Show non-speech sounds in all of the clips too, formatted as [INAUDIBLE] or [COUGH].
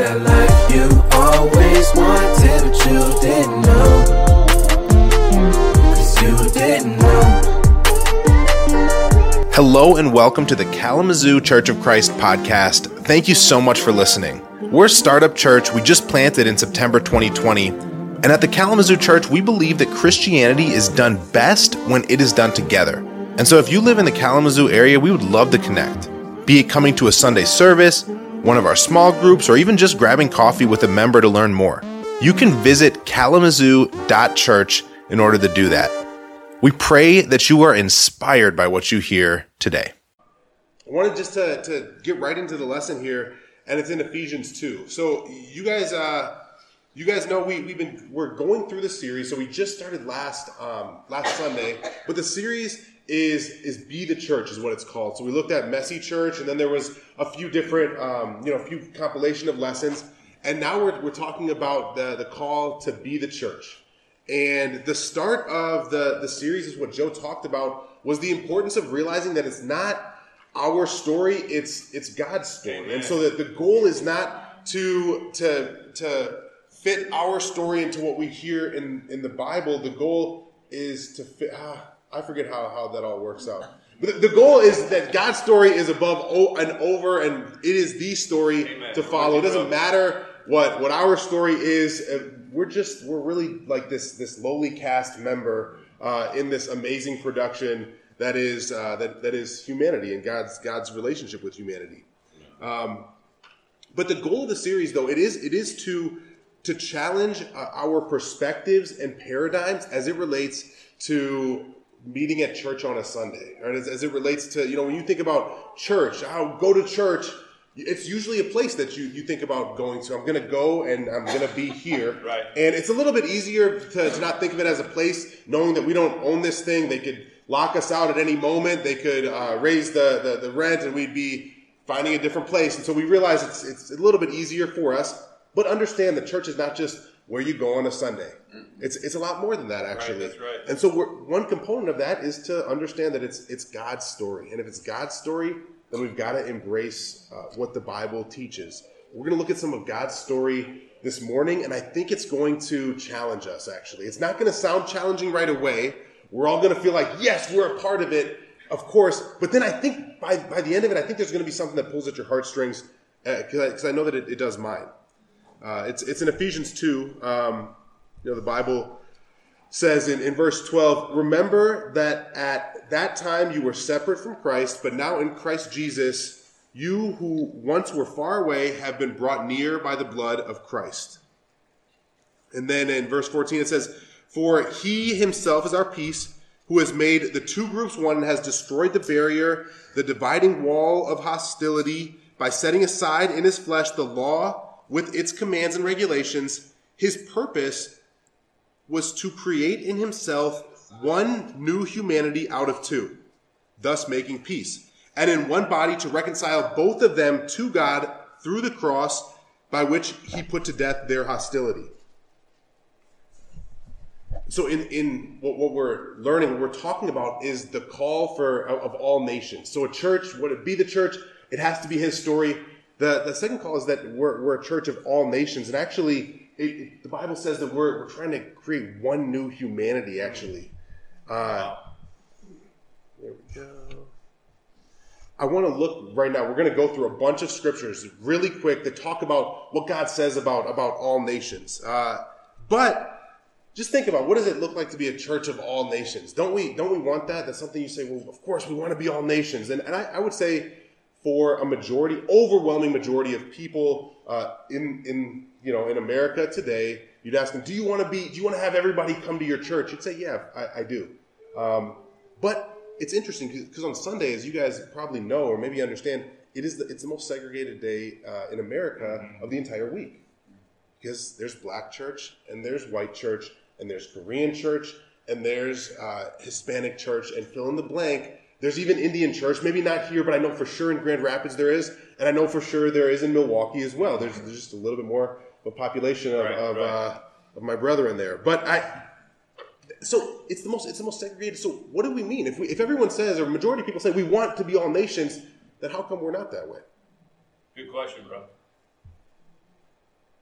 that life you always wanted, but you didn't know. Cause you didn't know. Hello and welcome to the Kalamazoo Church of Christ podcast. Thank you so much for listening. We're a startup church we just planted in September 2020. And at the Kalamazoo Church, we believe that Christianity is done best when it is done together. And so if you live in the Kalamazoo area, we would love to connect. Be it coming to a Sunday service, one of our small groups, or even just grabbing coffee with a member to learn more. You can visit kalamazoo.church in order to do that. We pray that you are inspired by what you hear today. I wanted just to, to get right into the lesson here, and it's in Ephesians 2. So you guys, uh, you guys know we, we've been we're going through the series. So we just started last um, last Sunday, but the series is is be the church is what it's called. So we looked at messy church, and then there was a few different um, you know a few compilation of lessons, and now we're we're talking about the the call to be the church. And the start of the, the series is what Joe talked about was the importance of realizing that it's not our story, it's it's God's story. Amen. And so that the goal is not to to to fit our story into what we hear in, in the Bible. The goal is to fit ah, I forget how, how that all works out. But the goal is that God's story is above and over, and it is the story Amen. to follow. It doesn't matter what what our story is. Uh, we're just we're really like this this lowly cast member uh, in this amazing production that is uh, that that is humanity and God's God's relationship with humanity. Um, but the goal of the series, though, it is it is to to challenge uh, our perspectives and paradigms as it relates to meeting at church on a Sunday, right? As, as it relates to you know when you think about church, how go to church it's usually a place that you, you think about going to. I'm going to go and I'm going to be here. [LAUGHS] right. And it's a little bit easier to, to, not think of it as a place, knowing that we don't own this thing. They could lock us out at any moment. They could uh, raise the, the, the, rent and we'd be finding a different place. And so we realize it's, it's a little bit easier for us. But understand the church is not just where you go on a Sunday. It's, it's a lot more than that, actually. Right, right. And so one component of that is to understand that it's, it's God's story. And if it's God's story, then we've got to embrace uh, what the Bible teaches. We're going to look at some of God's story this morning, and I think it's going to challenge us, actually. It's not going to sound challenging right away. We're all going to feel like, yes, we're a part of it, of course. But then I think by, by the end of it, I think there's going to be something that pulls at your heartstrings, because uh, I, I, know that it, it does mine. Uh, it's, it's in Ephesians 2. Um, you know, the Bible says in, in verse 12, Remember that at that time you were separate from Christ, but now in Christ Jesus, you who once were far away have been brought near by the blood of Christ. And then in verse 14 it says, For he himself is our peace, who has made the two groups one and has destroyed the barrier, the dividing wall of hostility, by setting aside in his flesh the law with its commands and regulations. His purpose was to create in himself one new humanity out of two, thus making peace, and in one body to reconcile both of them to God through the cross by which he put to death their hostility. So, in, in what, what we're learning, what we're talking about is the call for of all nations. So, a church, would it be the church? It has to be his story. The, the second call is that we're, we're a church of all nations. And actually, it, it, the Bible says that we're, we're trying to create one new humanity, actually. Uh, there we go. I want to look right now. We're going to go through a bunch of scriptures really quick that talk about what God says about, about all nations. Uh, but just think about what does it look like to be a church of all nations? Don't we don't we want that? That's something you say. Well, of course we want to be all nations, and, and I, I would say for a majority, overwhelming majority of people uh, in in you know in America today, you'd ask them, "Do you want to be? Do you want to have everybody come to your church?" You'd say, "Yeah, I, I do." Um, but it's interesting because on Sunday, as you guys probably know or maybe understand, it is the, it's the most segregated day uh, in America of the entire week because there's black church and there's white church and there's Korean church and there's uh, Hispanic church and fill in the blank there's even Indian church, maybe not here, but I know for sure in Grand Rapids there is, and I know for sure there is in Milwaukee as well. There's, there's just a little bit more of a population of, right, of, right. Uh, of my brethren there. But I, so it's the most it's the most segregated. So what do we mean if we if everyone says or majority of people say we want to be all nations, then how come we're not that way? Good question, bro.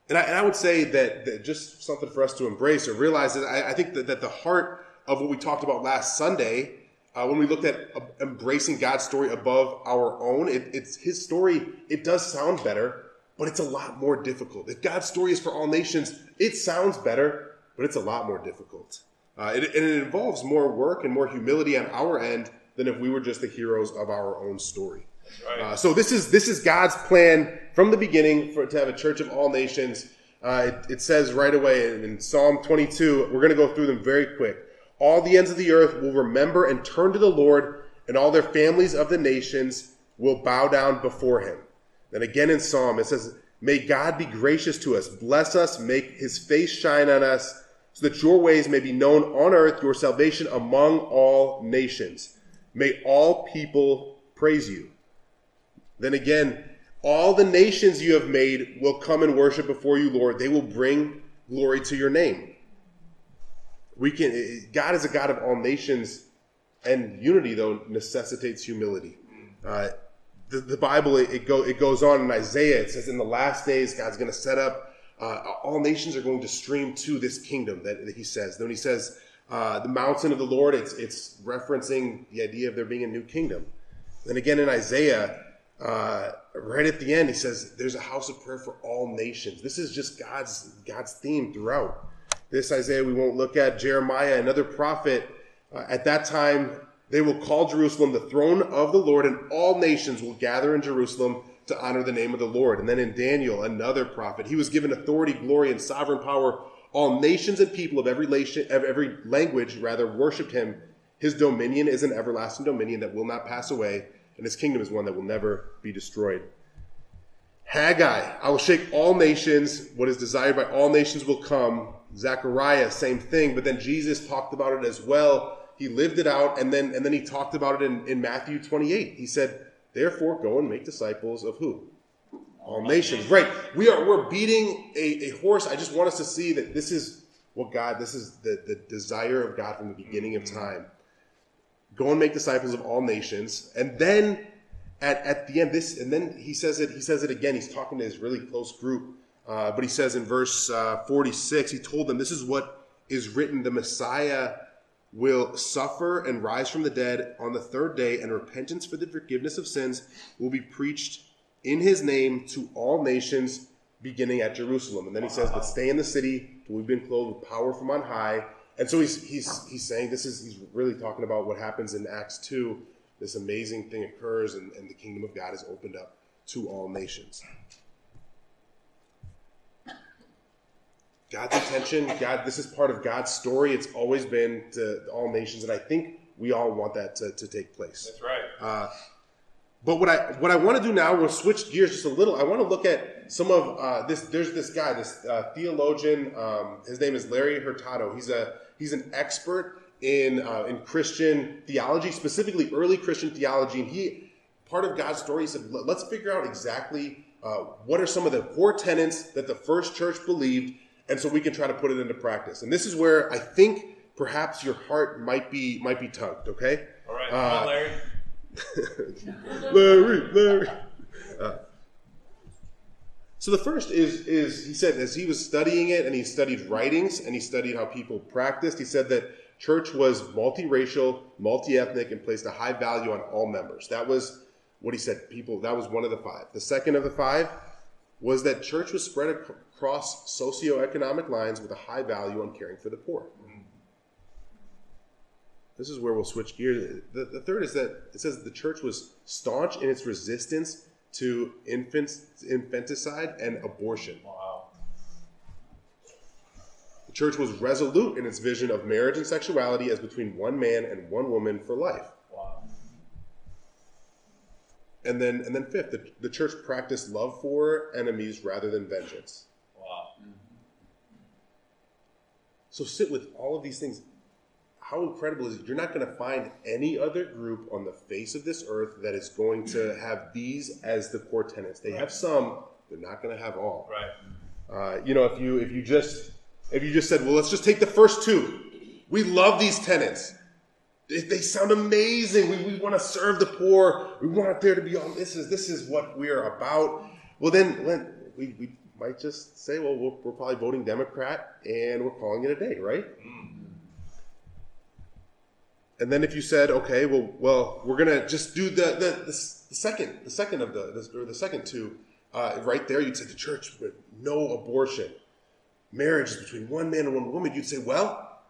And I, and I would say that, that just something for us to embrace or realize that I, I think that, that the heart of what we talked about last Sunday, uh, when we looked at uh, embracing God's story above our own, it, it's his story. It does sound better, but it's a lot more difficult. If God's story is for all nations, it sounds better, but it's a lot more difficult. Uh, it, and it involves more work and more humility on our end than if we were just the heroes of our own story. Right. Uh, so this is this is God's plan from the beginning for to have a church of all nations. Uh, it, it, says right away in, in Psalm 22. We're going to go through them very quick. All the ends of the earth will remember and turn to the Lord, and all their families of the nations will bow down before Him. Then again in Psalm it says, "May God be gracious to us, bless us, make His face shine on us." So that your ways may be known on earth, your salvation among all nations. May all people praise you. Then again, all the nations you have made will come and worship before you, Lord. They will bring glory to your name. We can God is a God of all nations, and unity though necessitates humility. Uh, the, the, Bible it, it, go, it goes on in Isaiah. It says in the last days God's going to set up uh, all nations are going to stream to this kingdom that, that He says. Then He says uh, the mountain of the Lord. It's it's referencing the idea of there being a new kingdom. Then again in Isaiah uh, right at the end, he says, "There's a house of prayer for all nations." This is just God's God's theme throughout. This Isaiah we won't look at. Jeremiah, another prophet, uh, at that time they will call Jerusalem the throne of the Lord, and all nations will gather in Jerusalem to honor the name of the Lord. And then in Daniel, another prophet, he was given authority, glory, and sovereign power. All nations and people of every, of every language rather worshipped him. His dominion is an everlasting dominion that will not pass away and his kingdom is one that will never be destroyed. Haggai, I will shake all nations. What is desired by all nations will come. Zechariah, same thing. But then Jesus talked about it as well. He lived it out, and then and then he talked about it in, in Matthew 28. He said, Therefore, go and make disciples of who? All nations. Right. We are we're beating a, a horse. I just want us to see that this is what God, this is the, the desire of God from the beginning of time go and make disciples of all nations. And then at, at the end, this, and then he says it, he says it again. He's talking to his really close group. Uh, but he says in verse uh, 46, he told them, This is what is written the Messiah will suffer and rise from the dead on the third day, and repentance for the forgiveness of sins will be preached in his name to all nations, beginning at Jerusalem. And then he says, But stay in the city till we've been clothed with power from on high. And so he's, he's, he's saying this is, he's really talking about what happens in Acts 2. This amazing thing occurs, and, and the kingdom of God is opened up to all nations. God's intention, God, this is part of God's story. It's always been to all nations, and I think we all want that to, to take place. That's right. Uh, but what I what I want to do now, we'll switch gears just a little. I want to look at some of uh, this. There's this guy, this uh, theologian. Um, his name is Larry Hurtado. He's a He's an expert in uh, in Christian theology, specifically early Christian theology, and he part of God's story. He said, "Let's figure out exactly uh, what are some of the core tenets that the first church believed, and so we can try to put it into practice." And this is where I think perhaps your heart might be might be tugged. Okay. All right, uh, Larry. [LAUGHS] Larry, Larry. Uh, so the first is is he said as he was studying it and he studied writings and he studied how people practiced, he said that church was multiracial, multi-ethnic, and placed a high value on all members. That was what he said. People that was one of the five. The second of the five was that church was spread across socioeconomic lines with a high value on caring for the poor. This is where we'll switch gears. The, the third is that it says the church was staunch in its resistance to infanticide and abortion. Wow. The church was resolute in its vision of marriage and sexuality as between one man and one woman for life. Wow. And then, and then fifth, the, the church practiced love for enemies rather than vengeance. Wow. So sit with all of these things how incredible is it? You're not going to find any other group on the face of this earth that is going to have these as the core tenets. They right. have some, they're not going to have all. Right. Uh, you know, if you if you just if you just said, well, let's just take the first two. We love these tenants. They, they sound amazing. We, we want to serve the poor. We want there to be all this is this is what we are about. Well, then, we, we might just say, well, we're, we're probably voting Democrat and we're calling it a day, right? And then if you said, okay, well, well, we're gonna just do the the, the, the second, the second of the or the second two, uh, right there, you'd say the church with no abortion, marriage is between one man and one woman. You'd say, well,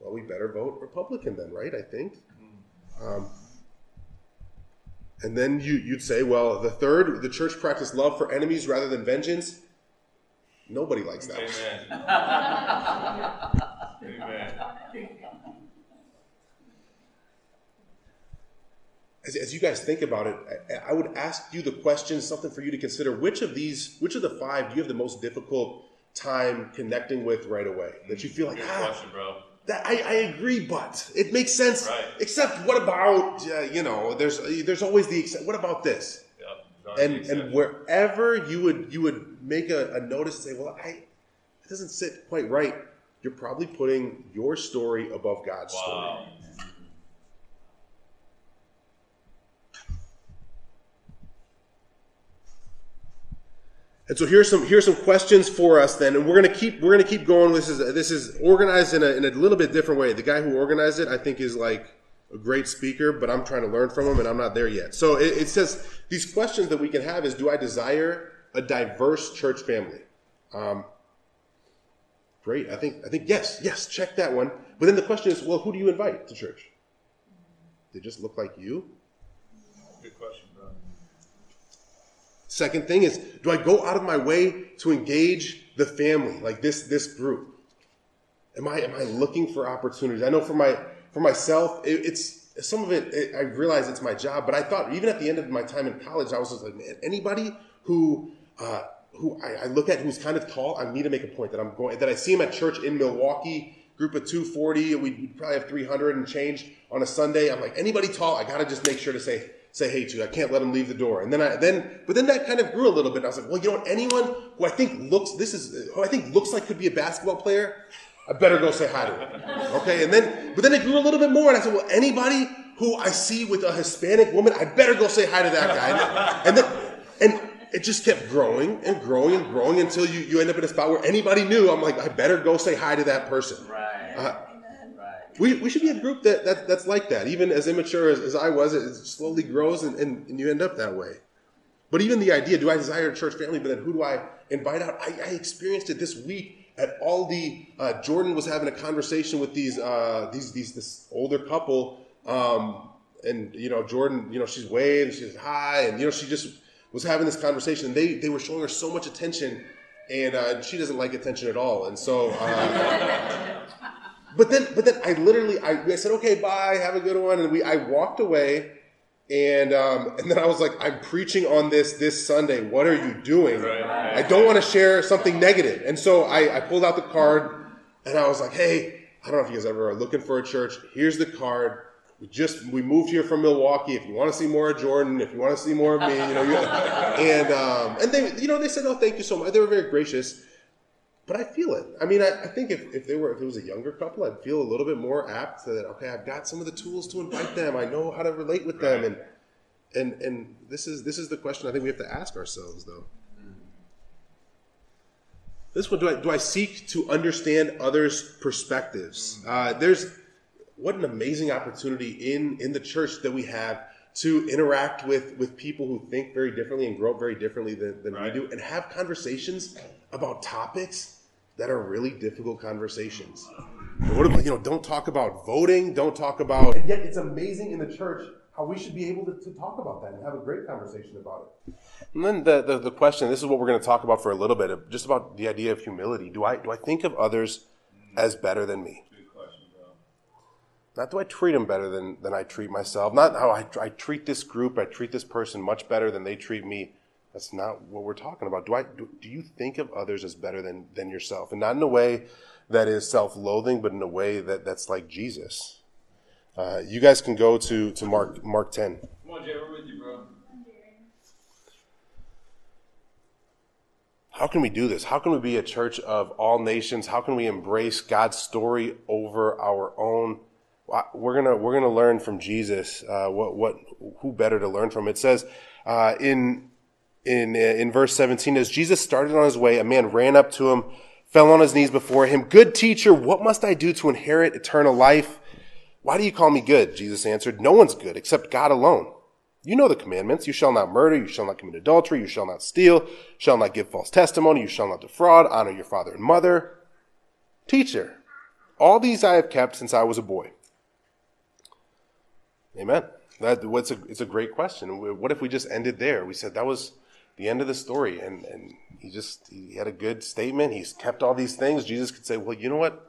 well, we better vote Republican then, right? I think. Um, and then you, you'd say, well, the third, the church practiced love for enemies rather than vengeance. Nobody likes that. Amen. Amen. As, as you guys think about it, I, I would ask you the question, something for you to consider. Which of these, which of the five do you have the most difficult time connecting with right away? That you feel like, Good ah, question, bro. that, I, I agree, but it makes sense. Right. Except, what about, uh, you know, there's there's always the except. What about this? And and wherever you would you would make a, a notice and say, well, I it doesn't sit quite right. You're probably putting your story above God's story. And so here's some here's some questions for us then, and we're gonna keep we're gonna keep going. This is this is organized in a, in a little bit different way. The guy who organized it, I think, is like a great speaker, but I'm trying to learn from him, and I'm not there yet. So it, it says these questions that we can have is: Do I desire a diverse church family? Um, great. I think I think yes, yes. Check that one. But then the question is, well, who do you invite to church? They just look like you. Good question. Second thing is, do I go out of my way to engage the family, like this this group? Am I am I looking for opportunities? I know for my for myself, it, it's some of it, it. I realize it's my job, but I thought even at the end of my time in college, I was just like, man, anybody who uh, who I, I look at who's kind of tall, I need to make a point that I'm going that I see him at church in Milwaukee. Group of 240, we we'd probably have 300 and change on a Sunday. I'm like, anybody tall, I gotta just make sure to say say hey to. I can't let him leave the door. And then I then but then that kind of grew a little bit. I was like, well, you know what? Anyone who I think looks this is who I think looks like could be a basketball player, I better go say hi to him. Okay, and then but then it grew a little bit more, and I said, well, anybody who I see with a Hispanic woman, I better go say hi to that guy. And then and, it just kept growing and growing and growing until you, you end up in a spot where anybody knew. I'm like, I better go say hi to that person. Right. Uh, right. We, we should be a group that, that that's like that. Even as immature as, as I was, it slowly grows and, and, and you end up that way. But even the idea, do I desire a church family? But then who do I invite out? I, I experienced it this week at Aldi. Uh, Jordan was having a conversation with these uh, these these this older couple, um, and you know Jordan, you know she's waved, she's hi, and you know she just was having this conversation. And they they were showing her so much attention, and uh, she doesn't like attention at all. And so. [LAUGHS] But then, but then I literally, I, I said, okay, bye, have a good one, and we, I walked away, and um, and then I was like, I'm preaching on this this Sunday. What are you doing? Right. I don't want to share something negative, and so I, I pulled out the card, and I was like, hey, I don't know if you guys ever are looking for a church. Here's the card. We just we moved here from Milwaukee. If you want to see more of Jordan, if you want to see more of me, you know, [LAUGHS] and um, and they, you know, they said, oh, thank you so much. They were very gracious but I feel it. I mean, I, I think if, if they were if it was a younger couple, I'd feel a little bit more apt to that. Okay, I've got some of the tools to invite them. I know how to relate with them, and and and this is this is the question I think we have to ask ourselves, though. This one, do I do I seek to understand others' perspectives? Uh, there's what an amazing opportunity in in the church that we have to interact with with people who think very differently and grow up very differently than, than Right. we do, and have conversations about topics that are really difficult conversations. What about, you know, don't talk about voting, don't talk about. And yet, it's amazing in the church how we should be able to, to talk about that and have a great conversation about it. And then the, the, the question this is what we're going to talk about for a little bit just about the idea of humility. Do I, do I think of others as better than me? Good question, bro. Not do I treat them better than, than I treat myself. Not how I, I treat this group, I treat this person much better than they treat me. That's not what we're talking about. Do I do, do you think of others as better than, than yourself? And not in a way that is self-loathing, but in a way that, that's like Jesus. Uh, you guys can go to, to Mark Mark 10. Come on, Jay, we're with you, bro. How can we do this? How can we be a church of all nations? How can we embrace God's story over our own? We're gonna we're gonna learn from Jesus. Uh, what what who better to learn from? It says uh, in in, uh, in verse 17, as Jesus started on his way, a man ran up to him, fell on his knees before him. Good teacher, what must I do to inherit eternal life? Why do you call me good? Jesus answered, No one's good except God alone. You know the commandments. You shall not murder. You shall not commit adultery. You shall not steal. Shall not give false testimony. You shall not defraud. Honor your father and mother. Teacher, all these I have kept since I was a boy. Amen. That, what's a, it's a great question. What if we just ended there? We said that was the end of the story, and, and he just he had a good statement. He's kept all these things. Jesus could say, well, you know what?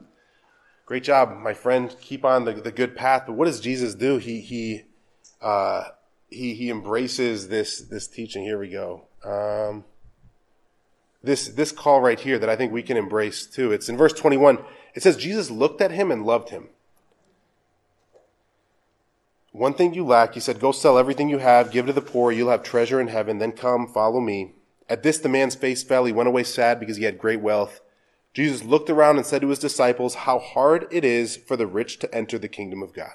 Great job, my friend. Keep on the, the good path. But what does Jesus do? He he uh, he he embraces this this teaching. Here we go. Um, this this call right here that I think we can embrace too. It's in verse 21. It says Jesus looked at him and loved him. One thing you lack, he said, go sell everything you have, give to the poor, you'll have treasure in heaven, then come, follow me. At this, the man's face fell. He went away sad because he had great wealth. Jesus looked around and said to his disciples, How hard it is for the rich to enter the kingdom of God.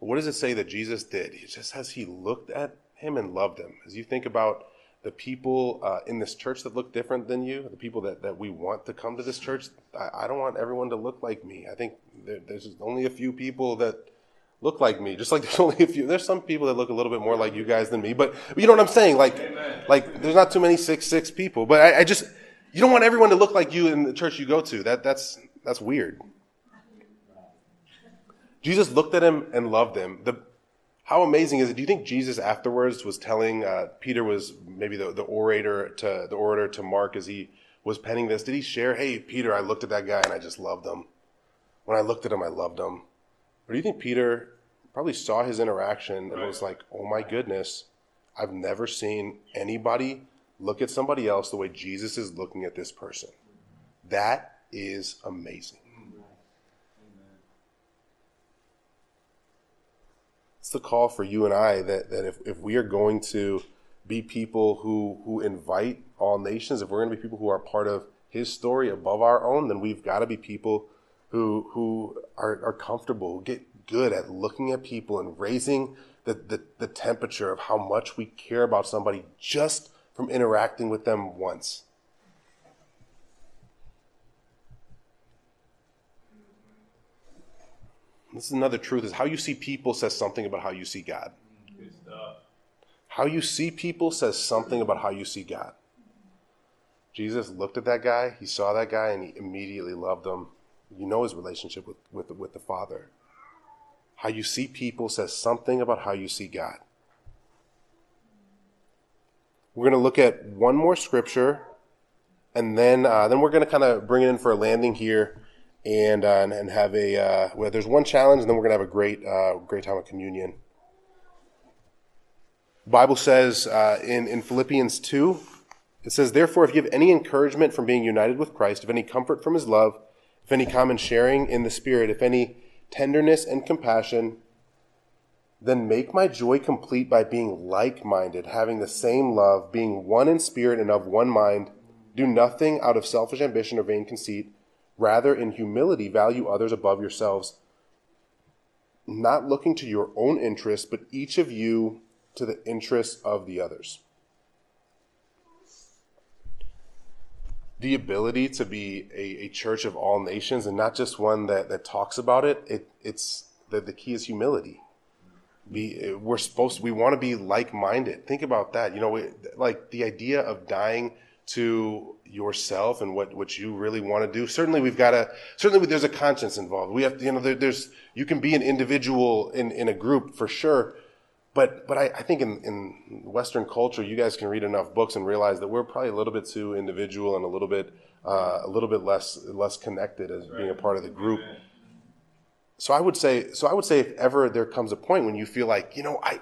What does it say that Jesus did? It just says he looked at him and loved him. As you think about the people uh, in this church that look different than you, the people that, that we want to come to this church, I, I don't want everyone to look like me. I think there, there's only a few people that look like me. Just like [LAUGHS] there's only a few. There's some people that look a little bit more like you guys than me, but you know what I'm saying? Like, Amen. like there's not too many six six people. But I, I just you don't want everyone to look like you in the church you go to. That that's that's weird. Jesus looked at him and loved him. The how amazing is it? Do you think Jesus afterwards was telling uh, Peter was maybe the, the orator to the orator to Mark as he was penning this? Did he share, "Hey Peter, I looked at that guy and I just loved him. When I looked at him, I loved him." Or do you think Peter probably saw his interaction and was like, "Oh my goodness, I've never seen anybody look at somebody else the way Jesus is looking at this person. That is amazing." It's the call for you and I that, that if, if we are going to be people who, who invite all nations, if we're going to be people who are part of his story above our own, then we've got to be people who, who are, are comfortable, get good at looking at people and raising the, the, the temperature of how much we care about somebody just from interacting with them once. This is another truth is how you see people says something about how you see God. How you see people says something about how you see God. Jesus looked at that guy, he saw that guy, and he immediately loved him. You know his relationship with, with, with the Father. How you see people says something about how you see God. We're going to look at one more scripture, and then, uh, then we're going to kind of bring it in for a landing here and uh, and have a uh, well. There's one challenge, and then we're gonna have a great uh, great time of communion. The Bible says uh, in in Philippians two, it says, "Therefore, if you have any encouragement from being united with Christ, if any comfort from His love, if any common sharing in the Spirit, if any tenderness and compassion." Then make my joy complete by being like minded, having the same love, being one in spirit and of one mind. Do nothing out of selfish ambition or vain conceit Rather, in humility, value others above yourselves, not looking to your own interests, but each of you to the interests of the others. The ability to be a, a church of all nations and not just one that, that talks about it, it it's the, the key is humility. Be, we're supposed to, we want to be like-minded. Think about that. You know, like the idea of dying to yourself and what, what you really want to do. Certainly we've got to, certainly there's a conscience involved. We have to, you know, there, there's, you can be an individual in, in a group for sure. But, but I, I think in, in Western culture, you guys can read enough books and realize that we're probably a little bit too individual and a little bit, uh, a little bit less, less connected as being a part of the group. So I would say, so I would say if ever there comes a point when you feel like, you know, I,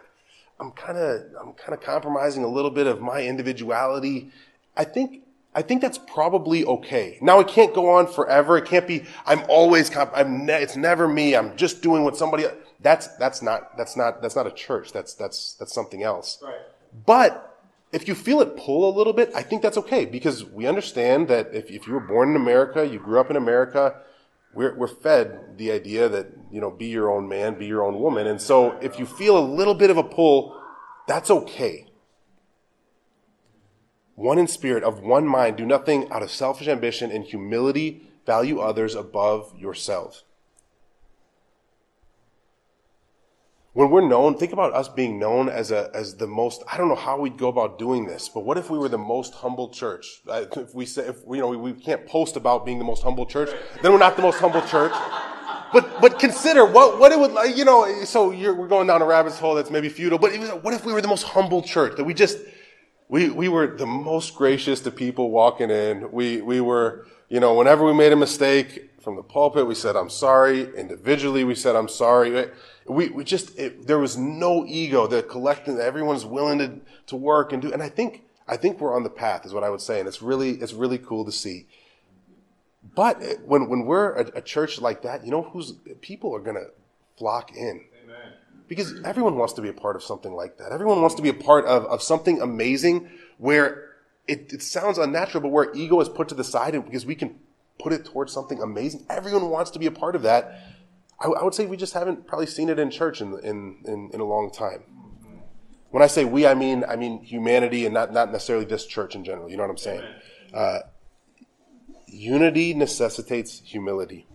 I'm kind of, I'm kind of compromising a little bit of my individuality. I think I think that's probably okay. Now it can't go on forever. It can't be, I'm always, I'm ne- it's never me. I'm just doing what somebody, that's, that's not, that's not, that's not a church. That's, that's, that's something else. Right. But if you feel it pull a little bit, I think that's okay because we understand that if, if you were born in America, you grew up in America, we're, we're fed the idea that, you know, be your own man, be your own woman. And so if you feel a little bit of a pull, that's okay. One in spirit, of one mind. Do nothing out of selfish ambition. In humility, value others above yourselves. When we're known, think about us being known as a as the most. I don't know how we'd go about doing this, but what if we were the most humble church? Uh, If we say, if you know, we, we can't post about being the most humble church, then we're not the most humble church. But but consider what what it would like. You know, so we're going down a rabbit's hole that's maybe futile. But what if we were the most humble church that we just we we were the most gracious to people walking in. We we were you know whenever we made a mistake from the pulpit, we said I'm sorry. Individually, we said I'm sorry. We we just it, there was no ego. The collective everyone's willing to to work and do. And I think I think we're on the path is what I would say. And it's really it's really cool to see. But when when we're a, a church like that, you know who's people are gonna flock in because everyone wants to be a part of something like that. Everyone wants to be a part of, of something amazing where it, it sounds unnatural, but where ego is put to the side and because we can put it towards something amazing. Everyone wants to be a part of that. I, I would say we just haven't probably seen it in church in, in, in, in a long time. When I say we, I mean I mean humanity and not, not necessarily this church in general. You know what I'm saying? Uh, unity necessitates humility.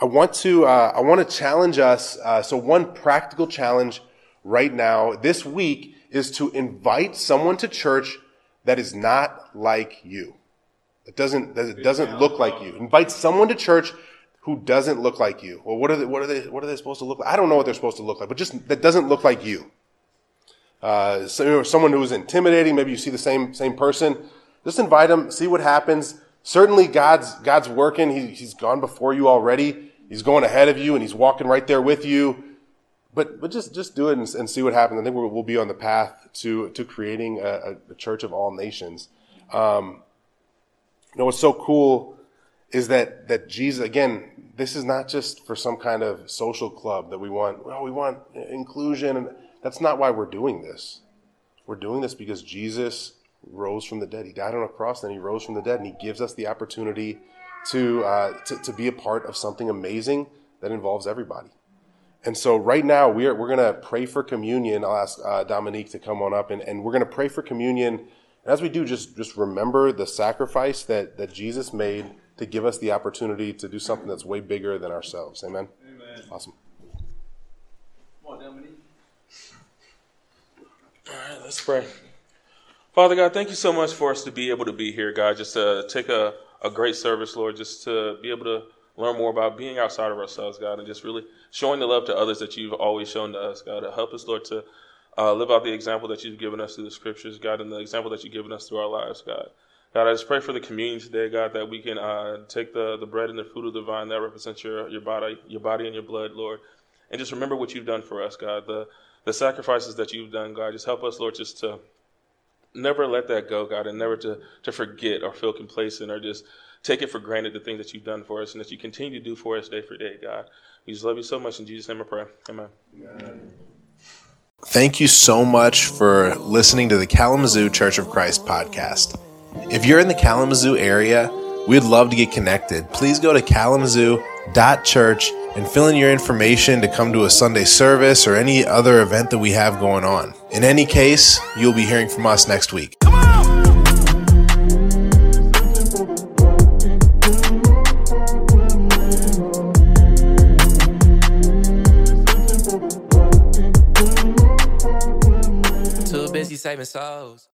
I want to uh, I want to challenge us. Uh, so one practical challenge right now this week is to invite someone to church that is not like you. It doesn't that doesn't look like you. Invite someone to church who doesn't look like you. Well, what are they, what are they what are they supposed to look like? I don't know what they're supposed to look like, but just that doesn't look like you. Uh, so, someone who is intimidating. Maybe you see the same same person. Just invite them. See what happens. Certainly, God's God's working. He, he's gone before you already. He's going ahead of you and he's walking right there with you. But, but just, just do it and, and see what happens. I think we'll, be on the path to, to creating a, a church of all nations. Um, you know, what's so cool is that, that Jesus, again, this is not just for some kind of social club that we want, well, we want inclusion. And that's not why we're doing this. We're doing this because Jesus rose from the dead. He died on a cross, then he rose from the dead, and he gives us the opportunity to, uh, to, to be a part of something amazing that involves everybody. And so right now we're, we're going to pray for communion. I'll ask uh, Dominique to come on up and, and we're going to pray for communion. And as we do, just, just remember the sacrifice that, that Jesus made to give us the opportunity to do something that's way bigger than ourselves. Amen. Amen. Awesome. Come on, Dominique. All right, let's pray. Father God, thank you so much for us to be able to be here, God, just to take a, a great service, Lord, just to be able to learn more about being outside of ourselves, God, and just really showing the love to others that you've always shown to us, God. Help us, Lord, to uh, live out the example that you've given us through the scriptures, God, and the example that you've given us through our lives, God. God, I just pray for the communion today, God, that we can uh, take the, the bread and the fruit of the vine that represents your, your body, your body and your blood, Lord, and just remember what you've done for us, God. The the sacrifices that you've done, God. Just help us, Lord, just to never let that go, God, and never to, to forget or feel complacent or just take it for granted the things that you've done for us and that you continue to do for us day for day, God. We just love you so much. In Jesus' name I pray. Amen. Thank you so much for listening to the Kalamazoo Church of Christ podcast. If you're in the Kalamazoo area, we'd love to get connected. Please go to kalamazoo.church and fill in your information to come to a Sunday service or any other event that we have going on. In any case, you'll be hearing from us next week. Too busy saving souls.